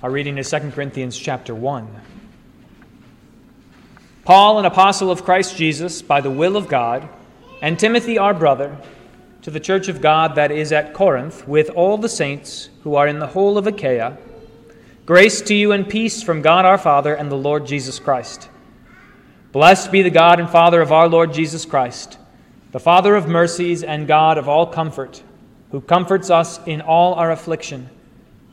Our reading is 2 Corinthians chapter 1. Paul, an apostle of Christ Jesus, by the will of God, and Timothy, our brother, to the church of God that is at Corinth, with all the saints who are in the whole of Achaia, grace to you and peace from God our Father and the Lord Jesus Christ. Blessed be the God and Father of our Lord Jesus Christ, the Father of mercies and God of all comfort, who comforts us in all our affliction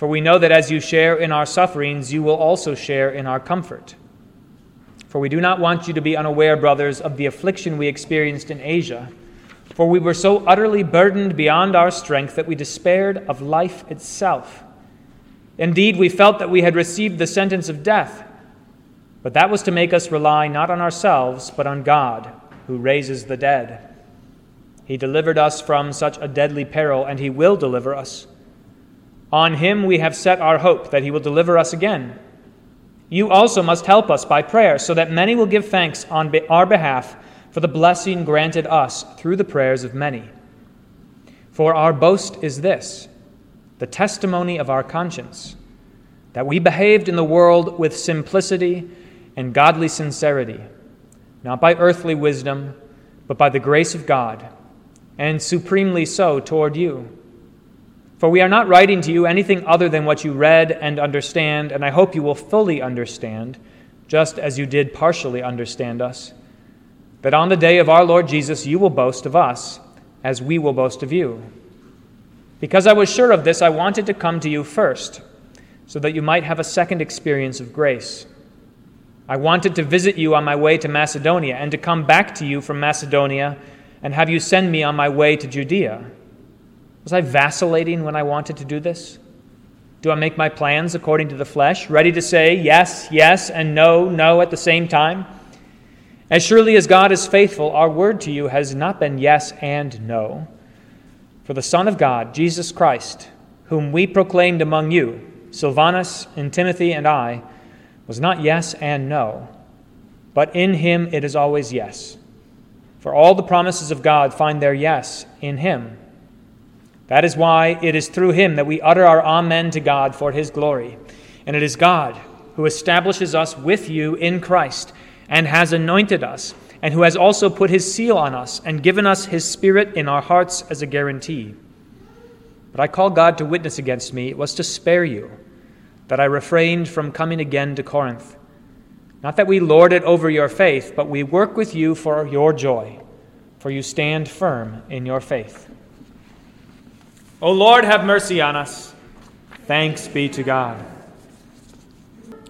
for we know that as you share in our sufferings, you will also share in our comfort. For we do not want you to be unaware, brothers, of the affliction we experienced in Asia. For we were so utterly burdened beyond our strength that we despaired of life itself. Indeed, we felt that we had received the sentence of death. But that was to make us rely not on ourselves, but on God, who raises the dead. He delivered us from such a deadly peril, and He will deliver us. On him we have set our hope that he will deliver us again. You also must help us by prayer, so that many will give thanks on our behalf for the blessing granted us through the prayers of many. For our boast is this the testimony of our conscience, that we behaved in the world with simplicity and godly sincerity, not by earthly wisdom, but by the grace of God, and supremely so toward you for we are not writing to you anything other than what you read and understand, and I hope you will fully understand, just as you did partially understand us, that on the day of our Lord Jesus you will boast of us, as we will boast of you. Because I was sure of this, I wanted to come to you first, so that you might have a second experience of grace. I wanted to visit you on my way to Macedonia, and to come back to you from Macedonia, and have you send me on my way to Judea. Was I vacillating when I wanted to do this? Do I make my plans according to the flesh, ready to say yes, yes, and no, no at the same time? As surely as God is faithful, our word to you has not been yes and no. For the Son of God, Jesus Christ, whom we proclaimed among you, Silvanus and Timothy and I, was not yes and no, but in him it is always yes. For all the promises of God find their yes in him. That is why it is through him that we utter our Amen to God for his glory. And it is God who establishes us with you in Christ and has anointed us, and who has also put his seal on us and given us his Spirit in our hearts as a guarantee. But I call God to witness against me, it was to spare you, that I refrained from coming again to Corinth. Not that we lord it over your faith, but we work with you for your joy, for you stand firm in your faith. O Lord, have mercy on us. Thanks be to God.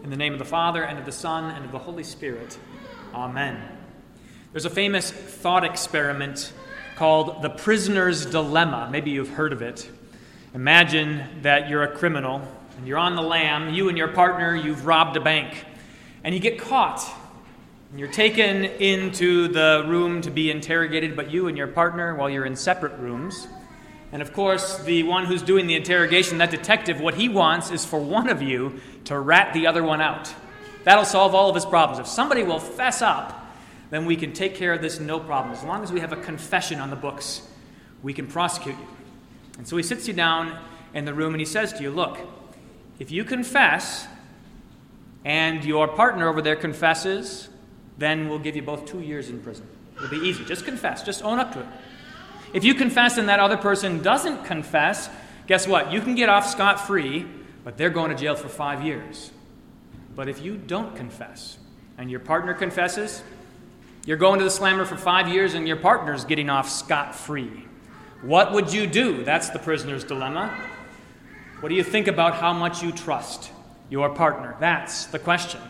In the name of the Father, and of the Son, and of the Holy Spirit. Amen. There's a famous thought experiment called the prisoner's dilemma. Maybe you've heard of it. Imagine that you're a criminal and you're on the lam, you and your partner, you've robbed a bank, and you get caught. And you're taken into the room to be interrogated, but you and your partner, while you're in separate rooms, and of course, the one who's doing the interrogation, that detective, what he wants is for one of you to rat the other one out. That'll solve all of his problems. If somebody will fess up, then we can take care of this no problem. As long as we have a confession on the books, we can prosecute you. And so he sits you down in the room and he says to you, Look, if you confess and your partner over there confesses, then we'll give you both two years in prison. It'll be easy. Just confess, just own up to it. If you confess and that other person doesn't confess, guess what? You can get off scot free, but they're going to jail for five years. But if you don't confess and your partner confesses, you're going to the slammer for five years and your partner's getting off scot free. What would you do? That's the prisoner's dilemma. What do you think about how much you trust your partner? That's the question.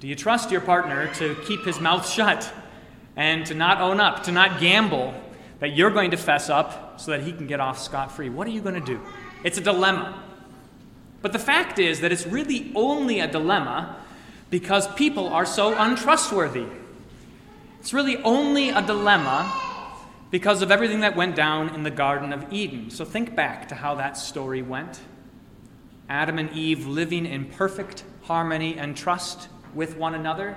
Do you trust your partner to keep his mouth shut and to not own up, to not gamble that you're going to fess up so that he can get off scot free. What are you going to do? It's a dilemma. But the fact is that it's really only a dilemma because people are so untrustworthy. It's really only a dilemma because of everything that went down in the Garden of Eden. So think back to how that story went Adam and Eve living in perfect harmony and trust with one another.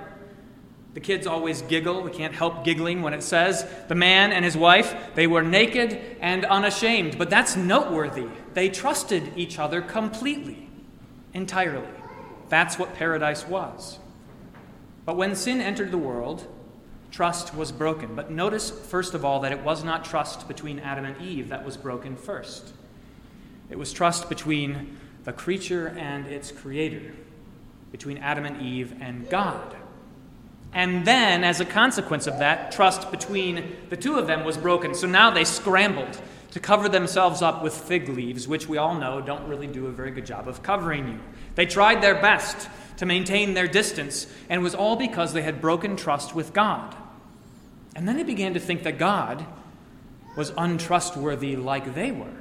The kids always giggle. We can't help giggling when it says the man and his wife, they were naked and unashamed. But that's noteworthy. They trusted each other completely, entirely. That's what paradise was. But when sin entered the world, trust was broken. But notice, first of all, that it was not trust between Adam and Eve that was broken first. It was trust between the creature and its creator, between Adam and Eve and God. And then, as a consequence of that, trust between the two of them was broken. So now they scrambled to cover themselves up with fig leaves, which we all know don't really do a very good job of covering you. They tried their best to maintain their distance, and it was all because they had broken trust with God. And then they began to think that God was untrustworthy like they were.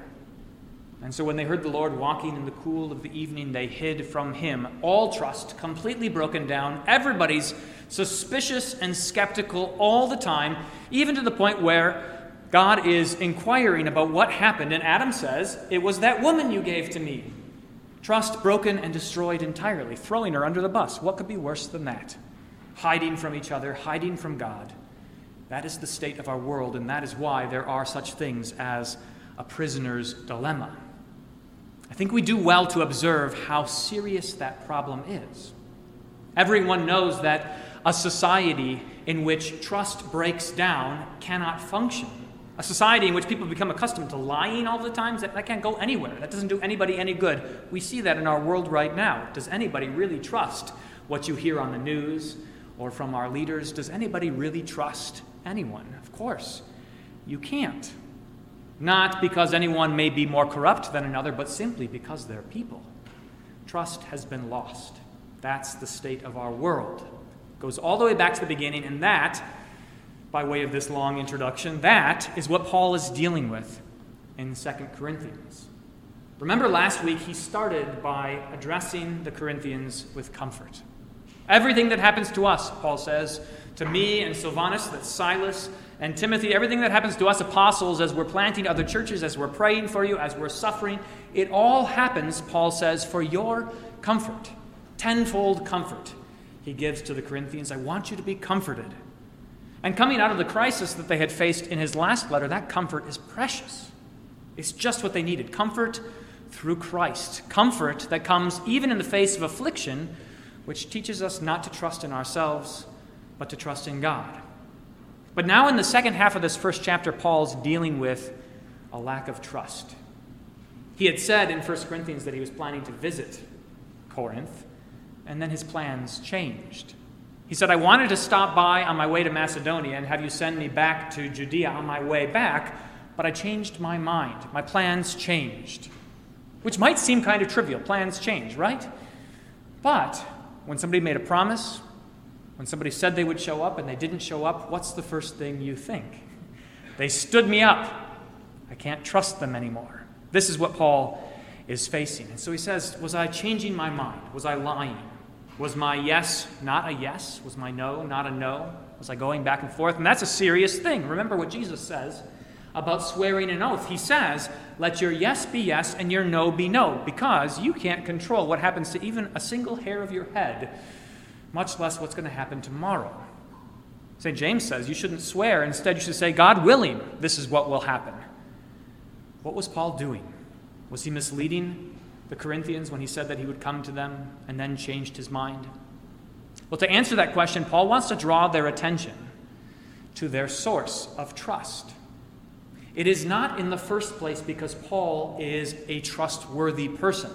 And so when they heard the Lord walking in the cool of the evening, they hid from him. All trust completely broken down. Everybody's suspicious and skeptical all the time, even to the point where God is inquiring about what happened. And Adam says, It was that woman you gave to me. Trust broken and destroyed entirely, throwing her under the bus. What could be worse than that? Hiding from each other, hiding from God. That is the state of our world, and that is why there are such things as a prisoner's dilemma. I think we do well to observe how serious that problem is. Everyone knows that a society in which trust breaks down cannot function. A society in which people become accustomed to lying all the time, that, that can't go anywhere. That doesn't do anybody any good. We see that in our world right now. Does anybody really trust what you hear on the news or from our leaders? Does anybody really trust anyone? Of course, you can't. Not because anyone may be more corrupt than another, but simply because they're people. Trust has been lost. That's the state of our world. It goes all the way back to the beginning, and that, by way of this long introduction, that is what Paul is dealing with in 2 Corinthians. Remember last week, he started by addressing the Corinthians with comfort. Everything that happens to us, Paul says, to me and Silvanus, that Silas and Timothy, everything that happens to us apostles as we're planting other churches, as we're praying for you, as we're suffering, it all happens, Paul says, for your comfort. Tenfold comfort he gives to the Corinthians. I want you to be comforted. And coming out of the crisis that they had faced in his last letter, that comfort is precious. It's just what they needed comfort through Christ. Comfort that comes even in the face of affliction, which teaches us not to trust in ourselves, but to trust in God. But now, in the second half of this first chapter, Paul's dealing with a lack of trust. He had said in 1 Corinthians that he was planning to visit Corinth, and then his plans changed. He said, I wanted to stop by on my way to Macedonia and have you send me back to Judea on my way back, but I changed my mind. My plans changed. Which might seem kind of trivial. Plans change, right? But when somebody made a promise, when somebody said they would show up and they didn't show up, what's the first thing you think? They stood me up. I can't trust them anymore. This is what Paul is facing. And so he says, Was I changing my mind? Was I lying? Was my yes not a yes? Was my no not a no? Was I going back and forth? And that's a serious thing. Remember what Jesus says about swearing an oath. He says, Let your yes be yes and your no be no, because you can't control what happens to even a single hair of your head much less what's going to happen tomorrow. St. James says you shouldn't swear. Instead, you should say, God willing, this is what will happen. What was Paul doing? Was he misleading the Corinthians when he said that he would come to them and then changed his mind? Well, to answer that question, Paul wants to draw their attention to their source of trust. It is not in the first place because Paul is a trustworthy person.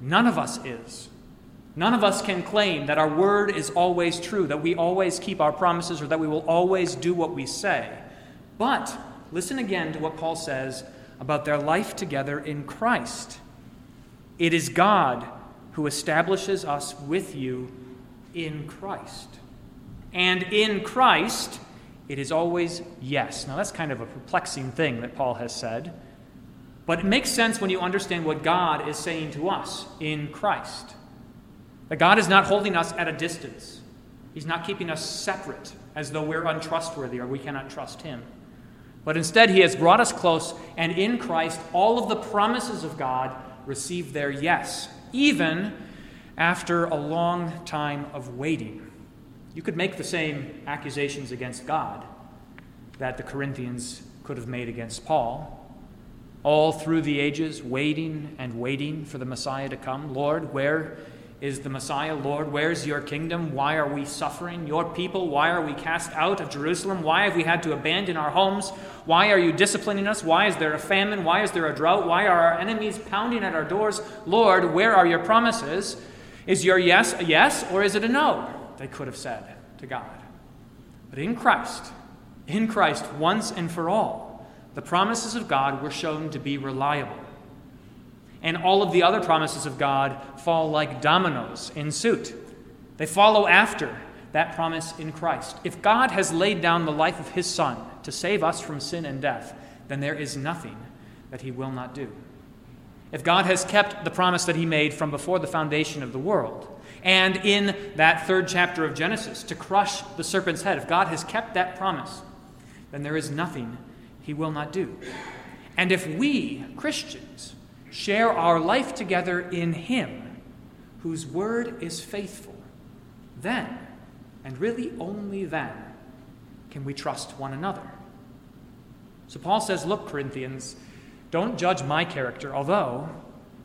None of us is. None of us can claim that our word is always true, that we always keep our promises, or that we will always do what we say. But listen again to what Paul says about their life together in Christ. It is God who establishes us with you in Christ. And in Christ, it is always yes. Now, that's kind of a perplexing thing that Paul has said. But it makes sense when you understand what God is saying to us in Christ. That God is not holding us at a distance, He's not keeping us separate as though we're untrustworthy or we cannot trust Him. But instead, He has brought us close, and in Christ, all of the promises of God receive their yes, even after a long time of waiting. You could make the same accusations against God that the Corinthians could have made against Paul. All through the ages, waiting and waiting for the Messiah to come. Lord, where is the Messiah? Lord, where's your kingdom? Why are we suffering? Your people, why are we cast out of Jerusalem? Why have we had to abandon our homes? Why are you disciplining us? Why is there a famine? Why is there a drought? Why are our enemies pounding at our doors? Lord, where are your promises? Is your yes a yes or is it a no? They could have said to God. But in Christ, in Christ, once and for all, the promises of God were shown to be reliable. And all of the other promises of God fall like dominoes in suit. They follow after that promise in Christ. If God has laid down the life of his Son to save us from sin and death, then there is nothing that he will not do. If God has kept the promise that he made from before the foundation of the world, and in that third chapter of Genesis to crush the serpent's head, if God has kept that promise, then there is nothing he will not do. And if we, Christians, share our life together in him, whose word is faithful, then, and really only then, can we trust one another. So Paul says, Look, Corinthians, don't judge my character, although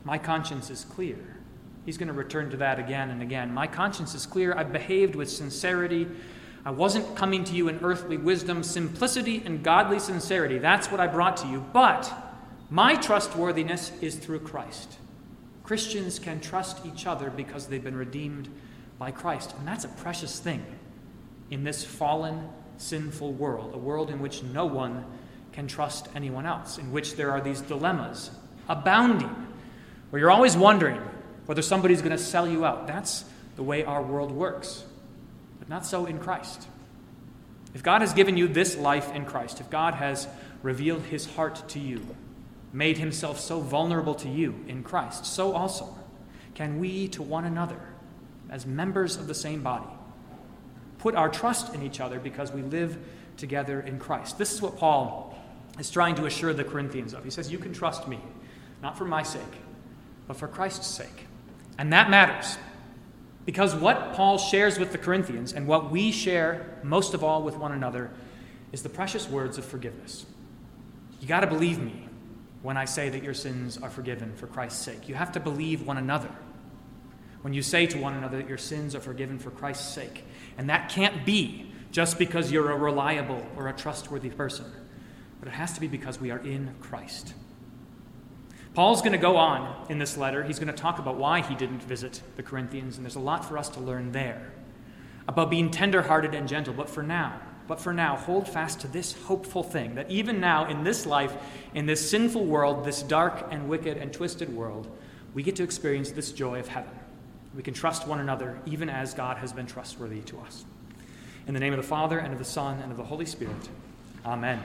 my conscience is clear. He's going to return to that again and again. My conscience is clear. I've behaved with sincerity. I wasn't coming to you in earthly wisdom, simplicity and godly sincerity. That's what I brought to you. But my trustworthiness is through Christ. Christians can trust each other because they've been redeemed by Christ. And that's a precious thing in this fallen, sinful world, a world in which no one can trust anyone else, in which there are these dilemmas abounding, where you're always wondering whether somebody's going to sell you out. That's the way our world works, but not so in Christ. If God has given you this life in Christ, if God has revealed his heart to you, made himself so vulnerable to you in Christ, so also can we to one another, as members of the same body, put our trust in each other because we live together in Christ. This is what Paul is trying to assure the Corinthians of. He says, You can trust me, not for my sake, but for Christ's sake. And that matters. Because what Paul shares with the Corinthians and what we share most of all with one another is the precious words of forgiveness. You got to believe me when I say that your sins are forgiven for Christ's sake. You have to believe one another when you say to one another that your sins are forgiven for Christ's sake. And that can't be just because you're a reliable or a trustworthy person, but it has to be because we are in Christ. Paul's going to go on in this letter. He's going to talk about why he didn't visit the Corinthians, and there's a lot for us to learn there about being tenderhearted and gentle. But for now, but for now, hold fast to this hopeful thing that even now, in this life, in this sinful world, this dark and wicked and twisted world, we get to experience this joy of heaven. We can trust one another even as God has been trustworthy to us. In the name of the Father, and of the Son, and of the Holy Spirit, Amen.